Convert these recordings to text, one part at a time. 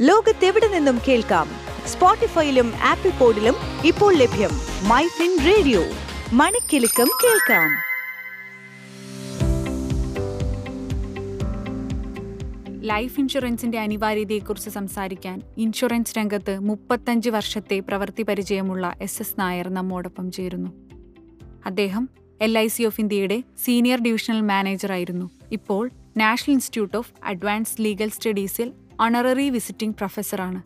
ലോകത്തെവിടെ നിന്നും കേൾക്കാം? സ്പോട്ടിഫൈയിലും ആപ്പിൾ പോഡിലും ഇപ്പോൾ ലഭ്യം മൈ ഫിൻ റേഡിയോ. മണിക്കെലക്കം കേൾക്കാം. ലൈഫ് ഇൻഷുറൻസിന്റെ അനിവാര്യതയെക്കുറിച്ച് സംസാരിക്കാൻ ഇൻഷുറൻസ് രംഗത്ത് മുപ്പത്തഞ്ച് വർഷത്തെ പ്രവൃത്തി പരിചയമുള്ള എസ് എസ് നായർ നമ്മോടൊപ്പം ചേരുന്നു. അദ്ദേഹം എൽ ഐ സി ഓഫ് ഇന്ത്യയുടെ സീനിയർ ഡിവിഷണൽ മാനേജറായിരുന്നു. ഇപ്പോൾ national institute of advance legal സ്റ്റഡീസിൽ honorary visiting പ്രൊഫസറാണ്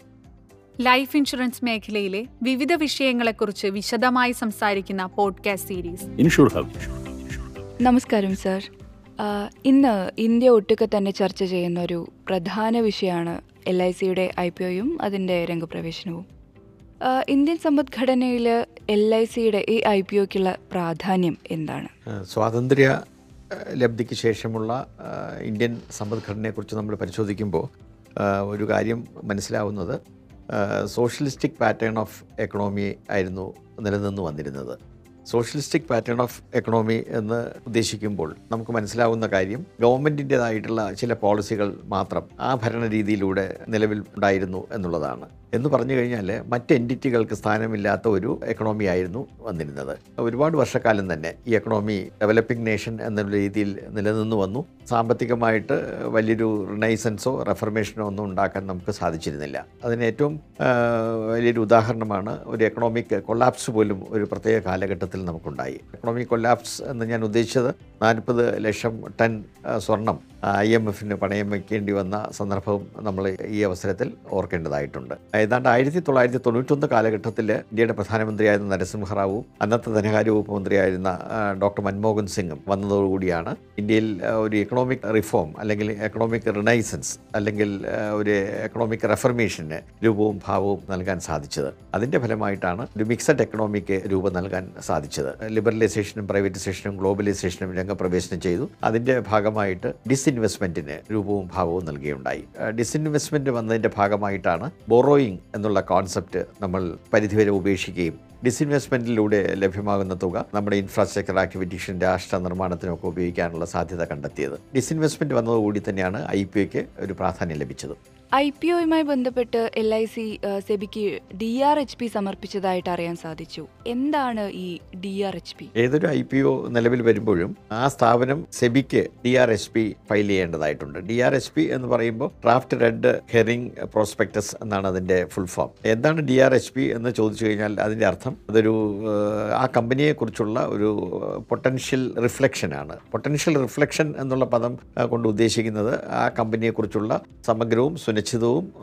ലൈഫ് ഇൻഷുറൻസ് മേഖലയിലെ വിവിധ വിഷയങ്ങളെക്കുറിച്ച് വിശദമായി സംസാരിക്കുന്ന പോഡ്കാസ്റ്റ് സീരീസ് ഇൻഷൂർ ഹബ് നമസ്കാരം സർ ഇന്ന് ഇന്ത്യ ഒട്ടുക്കെ തന്നെ ചർച്ച ചെയ്യുന്ന ഒരു പ്രധാന വിഷയമാണ് എൽ ഐ സിയുടെ ഐ പി ഒയും അതിന്റെ രംഗപ്രവേശനവും. ഇന്ത്യൻ സമ്പദ്ഘടനയിൽ എൽ ഐ സിയുടെ ഈ ഐ പി ഒക്കുള്ള പ്രാധാന്യം എന്താണ്? സ്വാതന്ത്ര്യ ലബ്ധിക്ക് ശേഷമുള്ള ഇന്ത്യൻ സമ്പദ്ഘടനയെക്കുറിച്ച് നമ്മൾ പരിശോധിക്കുമ്പോൾ ഒരു കാര്യം മനസ്സിലാവുന്നത്. സോഷ്യലിസ്റ്റിക് പാറ്റേൺ ഓഫ് എക്കണോമി ആയിരുന്നു നിലനിന്ന് വന്നിരുന്നത്. സോഷ്യലിസ്റ്റിക് പാറ്റേൺ ഓഫ് എക്കണോമി എന്ന് ഉദ്ദേശിക്കുമ്പോൾ നമുക്ക് മനസ്സിലാവുന്ന കാര്യം ഗവൺമെന്റിന്റെതായിട്ടുള്ള ചില പോളിസികൾ മാത്രം ആ ഭരണരീതിയിലൂടെ നിലവിൽ ഉണ്ടായിരുന്നു എന്നുള്ളതാണ്. എന്ന് പറഞ്ഞു കഴിഞ്ഞാൽ മറ്റ് എന്റിറ്റികൾക്ക് സ്ഥാനമില്ലാത്ത ഒരു എക്കണോമി ആയിരുന്നു വന്നിരുന്നത്. ഒരുപാട് വർഷക്കാലം തന്നെ ഈ എക്കണോമി ഡെവലപ്പിംഗ് നേഷൻ എന്ന രീതിയിൽ നിലനിന്ന് വന്നു. സാമ്പത്തികമായിട്ട് വലിയൊരു റിനൈസൻസോ റെഫർമേഷനോ ഒന്നും ഉണ്ടാക്കാൻ നമുക്ക് സാധിച്ചിരുന്നില്ല. അതിന് ഏറ്റവും വലിയൊരു ഉദാഹരണമാണ് ഒരു എക്കണോമിക് കൊള്ളാപ്സ് പോലും ഒരു പ്രത്യേക കാലഘട്ടത്തിൽ നമുക്കുണ്ടായി. എക്കണോമിക് കൊള്ളാപ്സ് എന്ന് ഞാൻ ഉദ്ദേശിച്ചത് നാൽപ്പത് ലക്ഷം ടൺ സ്വർണം ഐ എം എഫിന് പണയം വയ്ക്കേണ്ടി വന്ന സന്ദർഭവും നമ്മൾ ഈ അവസരത്തിൽ ഓർക്കേണ്ടതായിട്ടുണ്ട്. ഏതാണ്ട് ആയിരത്തി തൊള്ളായിരത്തി തൊണ്ണൂറ്റൊന്ന് കാലഘട്ടത്തിൽ ഇന്ത്യയുടെ പ്രധാനമന്ത്രിയായിരുന്ന നരസിംഹറാവുവും അന്നത്തെ ധനകാര്യ വകുപ്പ് മന്ത്രിയായിരുന്ന ഡോക്ടർ മൻമോഹൻ സിംഗും വന്നതോടുകൂടിയാണ് ഇന്ത്യയിൽ ഒരു എക്കണോമിക് റിഫോം അല്ലെങ്കിൽ എക്കണോമിക് റിനൈസൻസ് അല്ലെങ്കിൽ ഒരു എക്കണോമിക് റെഫർമേഷന് രൂപവും ഭാവവും നൽകാൻ സാധിച്ചത്. അതിന്റെ ഫലമായിട്ടാണ് ഒരു മിക്സഡ് എക്കണോമിക്ക് രൂപം നൽകാൻ സാധിച്ചത്. ലിബറലൈസേഷനും പ്രൈവറ്റൈസേഷനും ഗ്ലോബലൈസേഷനും രംഗപ്രവേശനം ചെയ്തു. അതിന്റെ ഭാഗമായിട്ട് ഡിസ്ഇൻവെസ്റ്റ്മെന്റിന് രൂപവും ഭാവവും നൽകുകയുണ്ടായി ഡിസ്ഇൻവെസ്റ്റ്മെന്റ് വന്നതിന്റെ ഭാഗമായിട്ടാണ് ബോറോയിങ് എന്നുള്ള കോൺസെപ്റ്റ് നമ്മൾ പരിധിവരെ ഉപേക്ഷിക്കുകയും ഡിസ്ഇൻവെസ്റ്റ്മെന്റിലൂടെ ലഭ്യമാകുന്ന തുക നമ്മുടെ ഇൻഫ്രാസ്ട്രക്ചർ ആക്ടിവിറ്റീഷൻ രാഷ്ട്ര നിർമ്മാണത്തിനൊക്കെ ഉപയോഗിക്കാനുള്ള സാധ്യത കണ്ടെത്തിയത്. ഡിസ്ഇൻവെസ്റ്റ്മെന്റ് വന്നതുകൂടി തന്നെയാണ് ഐ പി ഒരു പ്രാധാന്യം ലഭിച്ചത്. ഐ പി ഒയുമായി ബന്ധപ്പെട്ട് എൽ ഐ സി സെബിക്ക് ഡി ആർ എച്ച് പി സമർപ്പിച്ചതായിട്ട് അറിയാൻ സാധിച്ചു. എന്താണ് ഈ ഡി ആർ എച്ച് പി? ഏതൊരു ഐ പി ഒ നിലവിൽ വരുമ്പോഴും ആ സ്ഥാപനം സെബിക്ക് D R H P file ചെയ്യേണ്ടതായിട്ടുണ്ട്. ഡി ആർ എച്ച് പി എന്ന് പറയുമ്പോൾ ഡ്രാഫ്റ്റ് റെഡ് ഹെറിംഗ് പ്രോസ്പെക്ടസ് എന്നാണ് അതിന്റെ ഫുൾ ഫോം. എന്താണ് ഡി ആർ എച്ച് പി എന്ന് ചോദിച്ചു കഴിഞ്ഞാൽ അതിന്റെ അർത്ഥം അതൊരു ആ കമ്പനിയെ കുറിച്ചുള്ള ഒരു പൊട്ടൻഷ്യൽ റിഫ്ലക്ഷൻ ആണ്. പൊട്ടൻഷ്യൽ റിഫ്ലക്ഷൻ എന്നുള്ള പദം കൊണ്ട് ഉദ്ദേശിക്കുന്നത് ആ കമ്പനിയെക്കുറിച്ചുള്ള സമഗ്രവും സുനിശ്ചിതവും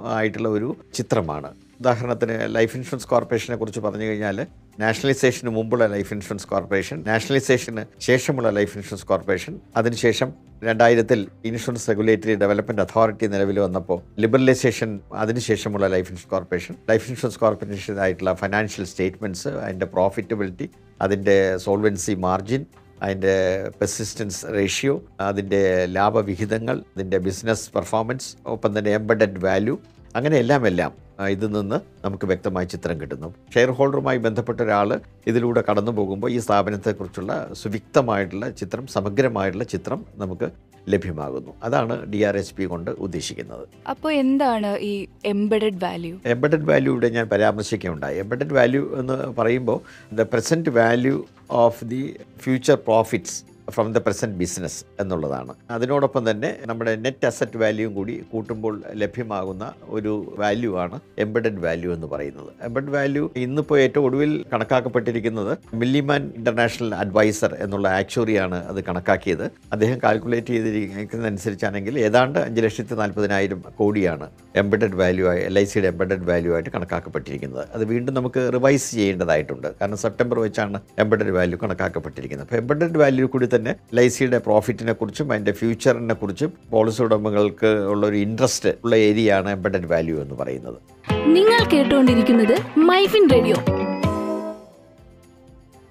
ആയിട്ടുള്ള ഒരു ചിത്രമാണ്. ഉദാഹരണത്തിന് ലൈഫ് ഇൻഷുറൻസ് കോർപ്പറേഷനെ കുറിച്ച് പറഞ്ഞു കഴിഞ്ഞാൽ നാഷണലൈസേഷന് മുമ്പുള്ള ലൈഫ് ഇൻഷുറൻസ് കോർപ്പറേഷൻ നാഷണലൈസേഷന് ശേഷമുള്ള ലൈഫ് ഇൻഷുറൻസ് കോർപ്പറേഷൻ അതിനുശേഷം രണ്ടായിരത്തിൽ ഇൻഷുറൻസ് റെഗുലേറ്ററി ഡെവലപ്മെന്റ് അതോറിറ്റി നിലവിൽ വന്നപ്പോൾ ലിബറലൈസേഷൻ അതിനുശേഷമുള്ള life insurance corporation life insurance കോർപ്പറേഷനായിട്ടുള്ള financial statements അതിന്റെ പ്രോഫിറ്റബിലിറ്റി അതിന്റെ സോൾവെൻസി മാർജിൻ അതിന്റെ പെർസിസ്റ്റൻസ് റേഷ്യോ അതിന്റെ ലാഭവിഹിതങ്ങൾ അതിന്റെ ബിസിനസ് പെർഫോമൻസ് ഒപ്പം തന്നെ എംബഡഡ് വാല്യൂ അങ്ങനെ എല്ലാം എല്ലാം ഇതിൽ നിന്ന് നമുക്ക് വ്യക്തമായ ചിത്രം കിട്ടുന്നു. ഷെയർ ഹോൾഡറുമായി ബന്ധപ്പെട്ട ഒരാൾ ഇതിലൂടെ കടന്നു പോകുമ്പോൾ ഈ സ്ഥാപനത്തെക്കുറിച്ചുള്ള സുവിക്തമായിട്ടുള്ള ചിത്രം സമഗ്രമായിട്ടുള്ള ചിത്രം നമുക്ക് ലഭ്യമാകുന്നു. അതാണ് ഡി ആർ എസ് പി കൊണ്ട് ഉദ്ദേശിക്കുന്നത്. അപ്പോൾ എന്താണ് ഈ എംബഡഡ് വാല്യൂ എംബഡഡ് വാല്യൂ ഇവിടെ ഞാൻ പരാമർശിക്കുകയുണ്ടായി. എംബഡഡ് വാല്യൂ എന്ന് പറയുമ്പോൾ the present value of the future profits from the present business എന്നുള്ളതാണ്. അതിനോടൊപ്പം തന്നെ നമ്മുടെ നെറ്റ് അസറ്റ് വാല്യൂ കൂടി കൂട്ടുമ്പോൾ ലഭ്യമാകുന്ന ഒരു വാല്യൂ ആണ് എംബഡഡ് വാല്യൂ എന്ന് പറയുന്നത്. എംബഡ് വാല്യൂ ഇന്നിപ്പോൾ ഏറ്റവും ഒടുവിൽ കണക്കാക്കപ്പെട്ടിരിക്കുന്നത് മില്ലിമാൻ ഇന്റർനാഷണൽ അഡ്വൈസർ എന്നുള്ള ആക്ച്വറിയാണ് അത് കണക്കാക്കിയത്. അദ്ദേഹം കാൽക്കുലേറ്റ് ചെയ്തിരിക്കുന്നതനുസരിച്ചാണെങ്കിൽ ഏതാണ്ട് അഞ്ച് ലക്ഷത്തി നാൽപ്പതിനായിരം കോടിയാണ് എംബഡഡ് വാല്യൂ ആയി എൽ ഐ സിയുടെ എംബഡഡ് വാല്യൂ ആയിട്ട് കണക്കാക്കപ്പെട്ടിരിക്കുന്നത്. അത് വീണ്ടും നമുക്ക് റിവൈസ് ചെയ്യേണ്ടതായിട്ടുണ്ട്. കാരണം സെപ്റ്റംബർ വെച്ചാണ് എംബഡഡ് വാല്യൂ കണക്കാക്കപ്പെട്ടിരിക്കുന്നത്. അപ്പോൾ എംബഡഡ് വാല്യൂ കൂടി തന്നെ ലൈസിയുടെ പ്രോഫിറ്റിനെ കുറിച്ചും അതിന്റെ ഫ്യൂച്ചറിനെ കുറിച്ചും പോളിസി ഉടമകൾക്ക് ഉള്ള ഒരു ഇൻട്രസ്റ്റ് ഉള്ള ഏരിയയാണ് എംബഡഡ് വാല്യൂ എന്ന് പറയുന്നത്. നിങ്ങൾ കേട്ടുകൊണ്ടിരിക്കുന്നത് MyFin radio.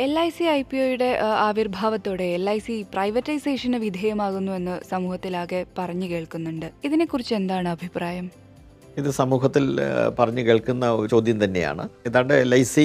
L I C I P ഒയുടെ ആവിർഭാവത്തോടെ എൽ ഐ സി പ്രൈവറ്റൈസേഷന് വിധേയമാകുന്നു എന്ന് സമൂഹത്തിലാകെ പറഞ്ഞു കേൾക്കുന്നുണ്ട്. ഇതിനെക്കുറിച്ച് എന്താണ് അഭിപ്രായം? ഇത് സമൂഹത്തിൽ പറഞ്ഞു കേൾക്കുന്ന ഒരു ചോദ്യം തന്നെയാണ്. ഏതാണ്ട് L I C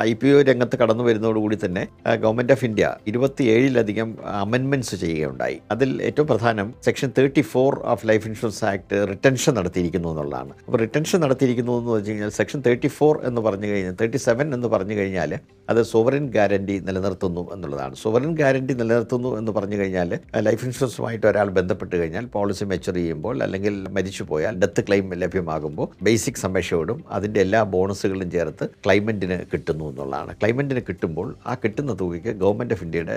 I P O രംഗത്ത് കടന്നു വരുന്നതോടുകൂടി തന്നെ ഗവൺമെന്റ് ഓഫ് ഇന്ത്യ ഇരുപത്തിയേഴിലധികം അമെൻമെന്റ്സ് ചെയ്യുകയുണ്ടായി. അതിൽ ഏറ്റവും പ്രധാനം section thirty four of life insurance act retention നടത്തിയിരിക്കുന്നു എന്നുള്ളതാണ്. അപ്പോൾ റിട്ടൻഷൻ നടത്തിയിരിക്കുന്നു എന്ന് വെച്ച് കഴിഞ്ഞാൽ സെക്ഷൻ തേർട്ടി ഫോർ എന്ന് പറഞ്ഞു കഴിഞ്ഞാൽ തേർട്ടി സെവൻ എന്ന് പറഞ്ഞു കഴിഞ്ഞാൽ അത് സോവറിൻ ഗ്യാരണ്ടി നിലനിർത്തുന്നു എന്നുള്ളതാണ്. സോവറിൻ ഗ്യാരണ്ടി നിലനിർത്തുന്നു എന്ന് പറഞ്ഞു കഴിഞ്ഞാൽ ലൈഫ് ഇൻഷുറൻസുമായിട്ട് ഒരാൾ ബന്ധപ്പെട്ട് കഴിഞ്ഞാൽ പോളിസി മെച്ചർ ചെയ്യുമ്പോൾ അല്ലെങ്കിൽ മരിച്ചു പോയാൽ ഡെത്ത് ക്ലെയിം ലഭ്യമാകുമ്പോൾ ബേസിക് സംരക്ഷയോടും അതിന്റെ എല്ലാ ബോണസുകളും ചേർത്ത് ക്ലൈമന്റിന് കിട്ടുന്നു എന്നുള്ളതാണ്. ക്ലൈമന്റിന് കിട്ടുമ്പോൾ ആ കിട്ടുന്ന തുകയ്ക്ക് ഗവൺമെന്റ് ഓഫ് ഇന്ത്യയുടെ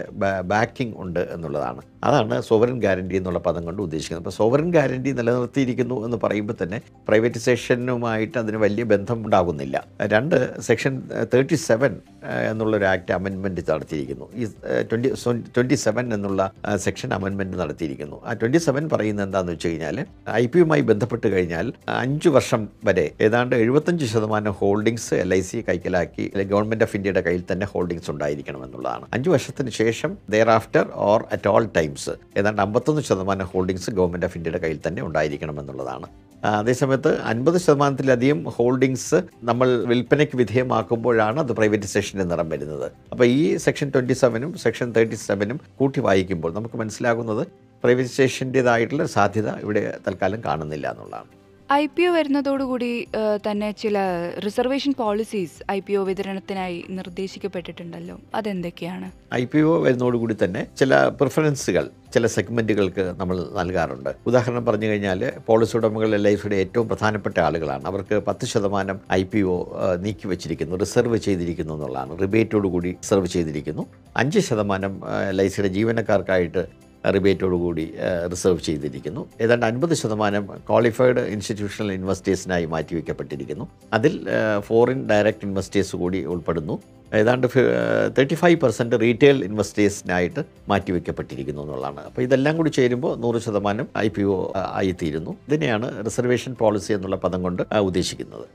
ബാക്കിംഗ് ഉണ്ട് എന്നുള്ളതാണ്. അതാണ് സോവറിൻ ഗ്യാരണ്ടി എന്നുള്ള പദം കൊണ്ട് ഉദ്ദേശിക്കുന്നത്. അപ്പോൾ സോവറിൻ ഗ്യാരണ്ടി നിലനിർത്തിയിരിക്കുന്നു എന്ന് പറയുമ്പോൾ തന്നെ പ്രൈവറ്റൈസേഷനുമായിട്ട് അതിന് വലിയ ബന്ധം ഉണ്ടാകുന്നില്ല. രണ്ട് സെക്ഷൻ തേർട്ടി സെവൻ എന്നുള്ളൊരു ആക്ട് അമെൻമെന്റ് നടത്തിയിരിക്കുന്നു. ഈ ട്വന്റി ട്വന്റി സെവൻ എന്നുള്ള സെക്ഷൻ അമെൻമെന്റ് നടത്തിയിരിക്കുന്നു. ആ ട്വന്റി സെവൻ പറയുന്നത് എന്താണെന്ന് വെച്ച് കഴിഞ്ഞാൽ ഐ പി യുമായി ബന്ധപ്പെട്ട് കഴിഞ്ഞാൽ അഞ്ച് വർഷം വരെ ഏതാണ്ട് എഴുപത്തഞ്ച് ശതമാനം ഹോൾഡിങ്സ് എൽ ഐ സി കൈക്കലാക്കി അല്ലെങ്കിൽ ഗവൺമെന്റ് ഓഫ് ഇന്ത്യയുടെ കയ്യിൽ തന്നെ ഹോൾഡിങ്സ് ഉണ്ടായിരിക്കണം എന്നുള്ളതാണ്. അഞ്ച് വർഷത്തിന് ശേഷം thereafter or at all times ഏതാണ്ട് അമ്പത്തൊന്ന് ശതമാനം ഹോൾഡിങ്സ് ഗവൺമെന്റ് ഓഫ് ഇന്ത്യയുടെ കയ്യിൽ തന്നെ ഉണ്ടായിരിക്കണം എന്നുള്ളതാണ്. അതേസമയത്ത് അൻപത് ശതമാനത്തിലധികം ഹോൾഡിങ്സ് നമ്മൾ വിൽപ്പനയ്ക്ക് വിധേയമാക്കുമ്പോഴാണ് അത് പ്രൈവറ്റൈസേഷന്റെ നിറം വരുന്നത്. അപ്പോൾ ഈ സെക്ഷൻ ട്വന്റി സെവനും സെക്ഷൻ തേർട്ടി സെവനും കൂട്ടി വായിക്കുമ്പോൾ നമുക്ക് മനസ്സിലാകുന്നത് പ്രൈവറ്റൈസേഷന്റേതായിട്ടുള്ള സാധ്യത ഇവിടെ തൽക്കാലം കാണുന്നില്ല എന്നുള്ളതാണ്. ഐ പി ഒ വരുന്നതോടുകൂടി തന്നെ ചില reservation policies I P O വിതരണത്തിനായി നിർദ്ദേശിക്കപ്പെട്ടിട്ടുണ്ടല്ലോ. അതെന്തൊക്കെയാണ്? ഐ പി ഒ വരുന്നതോടുകൂടി തന്നെ ചില പ്രിഫറൻസുകൾ ചില സെഗ്മെന്റുകൾക്ക് നമ്മൾ നൽകാറുണ്ട്. ഉദാഹരണം പറഞ്ഞു കഴിഞ്ഞാൽ പോളിസി എൽ ഐ ഏറ്റവും പ്രധാനപ്പെട്ട ആളുകളാണ്. അവർക്ക് പത്ത് ശതമാനം ഐ പി ഒ നീക്കി വെച്ചിരിക്കുന്നു റിസർവ് ചെയ്തിരിക്കുന്നു എന്നുള്ളതാണ്. റിബേറ്റോടുകൂടി റിസർവ് ചെയ്തിരിക്കുന്നു. അഞ്ച് ശതമാനം എൽ ഐ സിയുടെ ജീവനക്കാർക്കായിട്ട് റിബേറ്റോടുകൂടി റിസർവ് ചെയ്തിരിക്കുന്നു. ഏതാണ്ട് അൻപത് ശതമാനം ക്വാളിഫൈഡ് ഇൻസ്റ്റിറ്റ്യൂഷണൽ ഇൻവെസ്റ്റേഴ്സിനായി മാറ്റിവെക്കപ്പെട്ടിരിക്കുന്നു. അതിൽ ഫോറിൻ ഡയറക്റ്റ് ഇൻവെസ്റ്റേഴ്സ് കൂടി ഉൾപ്പെടുന്നു. ഏതാണ്ട് തേർട്ടി ഫൈവ് പെർസെന്റ് റീറ്റെയിൽ ഇൻവെസ്റ്റേഴ്സിനായിട്ട് മാറ്റിവെക്കപ്പെട്ടിരിക്കുന്നു എന്നുള്ളതാണ്. അപ്പോൾ ഇതെല്ലാം കൂടി ചേരുമ്പോൾ നൂറ് ശതമാനം ഐ പി ഒ ആയിത്തീരുന്നു. ഇതിനെയാണ് റിസർവേഷൻ പോളിസി എന്നുള്ള പദം കൊണ്ട് ഉദ്ദേശിക്കുന്നത്.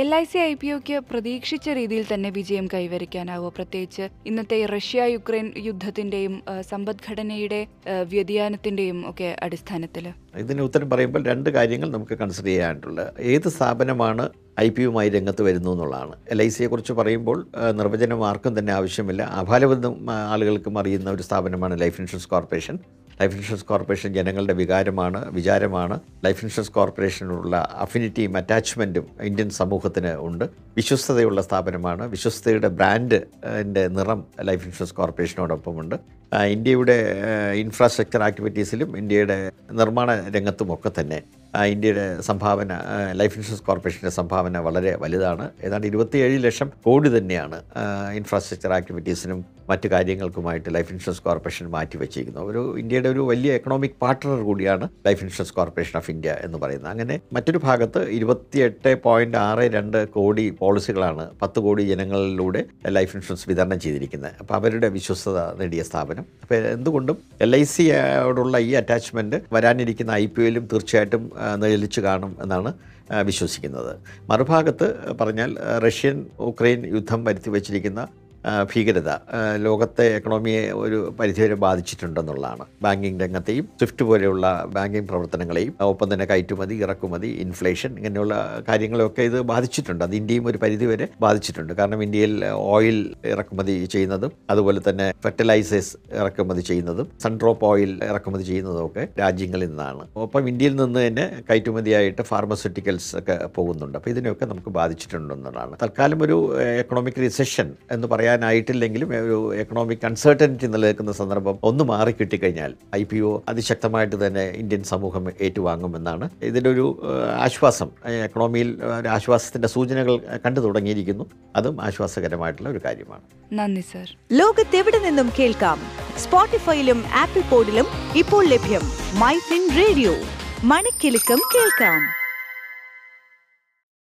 L I C I P ഒക്ക് പ്രതീക്ഷിച്ച രീതിയിൽ തന്നെ വിജയം കൈവരിക്കാനാവോ? പ്രത്യേകിച്ച് ഇന്നത്തെ റഷ്യ യുക്രൈൻ യുദ്ധത്തിന്റെയും സമ്പദ്ഘടനയുടെ വ്യതിയാനത്തിന്റെയും ഒക്കെ അടിസ്ഥാനത്തിൽ ഇതിന് ഉത്തരം പറയുമ്പോൾ രണ്ട് കാര്യങ്ങൾ നമുക്ക് കൺസിഡർ ചെയ്യാനായിട്ടുള്ളത് ഏത് സ്ഥാപനമാണ് ഐ പി യുമായി രംഗത്ത് വരുന്നു എന്നുള്ളതാണ്. എൽ ഐ സിയെ കുറിച്ച് പറയുമ്പോൾ നിർവചനം ആർക്കും തന്നെ ആവശ്യമില്ല. അപാലബന്ധം ആളുകൾക്കും അറിയുന്ന ഒരു സ്ഥാപനമാണ് Life Insurance Corporation Life Insurance Corporation ജനങ്ങളുടെ വികാരമാണ് വിചാരമാണ്. ലൈഫ് ഇൻഷുറൻസ് കോർപ്പറേഷനോടുള്ള അഫിനിറ്റിയും അറ്റാച്ച്മെന്റും ഇന്ത്യൻ സമൂഹത്തിന് ഉണ്ട്. വിശ്വസ്തതയുള്ള സ്ഥാപനമാണ്. വിശ്വസ്തയുടെ ബ്രാൻഡ് ന്റെ നിറം ലൈഫ് ഇൻഷുറൻസ് കോർപ്പറേഷനോടൊപ്പമുണ്ട്. ഇന്ത്യയുടെ ഇൻഫ്രാസ്ട്രക്ചർ ആക്ടിവിറ്റീസിലും ഇന്ത്യയുടെ നിർമ്മാണ രംഗത്തുമൊക്കെ തന്നെ ഇന്ത്യയുടെ സംഭാവന ലൈഫ് ഇൻഷുറൻസ് കോർപ്പറേഷന്റെ സംഭാവന വളരെ വലുതാണ്. ഏതാണ്ട് ഇരുപത്തിയേഴ് ലക്ഷം കോടി തന്നെയാണ് ഇൻഫ്രാസ്ട്രക്ചർ ആക്ടിവിറ്റീസിനും മറ്റു കാര്യങ്ങൾക്കുമായിട്ട് ലൈഫ് ഇൻഷുറൻസ് കോർപ്പറേഷൻ മാറ്റിവെച്ചിരിക്കുന്നത് ഒരു ഇന്ത്യയുടെ ഒരു വലിയ എക്കണോമിക് പാർട്ട്ണർ കൂടിയാണ് life insurance corporation of India എന്ന് പറയുന്നത്. അങ്ങനെ മറ്റൊരു ഭാഗത്ത് ഇരുപത്തിയെട്ട് പോയിന്റ് ആറ് രണ്ട് കോടി പോളിസികളാണ് പത്ത് കോടി ജനങ്ങളിലൂടെ ലൈഫ് ഇൻഷുറൻസ് വിതരണം ചെയ്തിരിക്കുന്നത്. അപ്പോൾ അവരുടെ വിശ്വസ്തത നേടിയ സ്ഥാപനം. അപ്പോൾ എന്തുകൊണ്ടും എൽ ഐ സിയോടുള്ള ഈ അറ്റാച്ച്മെന്റ് വരാനിരിക്കുന്ന ഐ പി എല്ലും തീർച്ചയായിട്ടും നിലച്ചു കാണും എന്നാണ് വിശ്വസിക്കുന്നത്. മറുഭാഗത്ത് പറഞ്ഞാൽ റഷ്യൻ ഉക്രൈൻ യുദ്ധം വരുത്തി വച്ചിരിക്കുന്ന ഭീകരത ലോകത്തെ എക്കണോമിയെ ഒരു പരിധിവരെ ബാധിച്ചിട്ടുണ്ടെന്നുള്ളതാണ്. ബാങ്കിങ് രംഗത്തെയും സ്വിഫ്റ്റ് പോലെയുള്ള ബാങ്കിങ് പ്രവർത്തനങ്ങളെയും ഒപ്പം തന്നെ കയറ്റുമതി ഇറക്കുമതി ഇൻഫ്ലേഷൻ ഇങ്ങനെയുള്ള കാര്യങ്ങളൊക്കെ ഇത് ബാധിച്ചിട്ടുണ്ട്. അത് ഇന്ത്യയും ഒരു പരിധിവരെ ബാധിച്ചിട്ടുണ്ട്. കാരണം ഇന്ത്യയിൽ ഓയിൽ ഇറക്കുമതി ചെയ്യുന്നതും അതുപോലെ തന്നെ ഫെർട്ടിലൈസേഴ്സ് ഇറക്കുമതി ചെയ്യുന്നതും സൺഡ്രോപ്പ് ഓയിൽ ഇറക്കുമതി ചെയ്യുന്നതും ഒക്കെ രാജ്യങ്ങളിൽ നിന്നാണ്. ഒപ്പം ഇന്ത്യയിൽ നിന്ന് തന്നെ കയറ്റുമതിയായിട്ട് ഫാർമസ്യൂട്ടിക്കൽസ് ഒക്കെ പോകുന്നുണ്ട്. അപ്പോൾ ഇതിനെയൊക്കെ നമുക്ക് ബാധിച്ചിട്ടുണ്ടെന്നുള്ളതാണ്. തൽക്കാലം ഒരു എക്കണോമിക് റിസഷൻ എന്ന് പറയാനായിട്ടില്ലെങ്കിലും ഒരു എക്കണോമിക് അൺസർട്ടനിറ്റി നിലനിൽക്കുന്ന സന്ദർഭം ഒന്ന് മാറി കിട്ടിക്കഴിഞ്ഞാൽ ഐ പി ഒ അതിശക്തമായിട്ട് തന്നെ ഇന്ത്യൻ സമൂഹം ഏറ്റുവാങ്ങുമെന്നാണ് ഇതിന്റെ ഒരു ആശ്വാസം. എക്കണോമിയിൽ ഒരു ആശ്വാസത്തിന്റെ സൂചനകൾ കണ്ടു തുടങ്ങിയിരിക്കുന്നു. അതും ആശ്വാസകരമായിട്ടുള്ള ഒരു കാര്യമാണ്. നന്ദി സർ. ലോകത്തെവിടെ നിന്നും കേൾക്കാം? സ്പോട്ടിഫൈയിലും ആപ്പിൾ പോഡിലും ഇപ്പോൾ ലഭ്യം മൈ ഫിൻ റേഡിയോ മണിക്കെലക്കം കേൾക്കാം.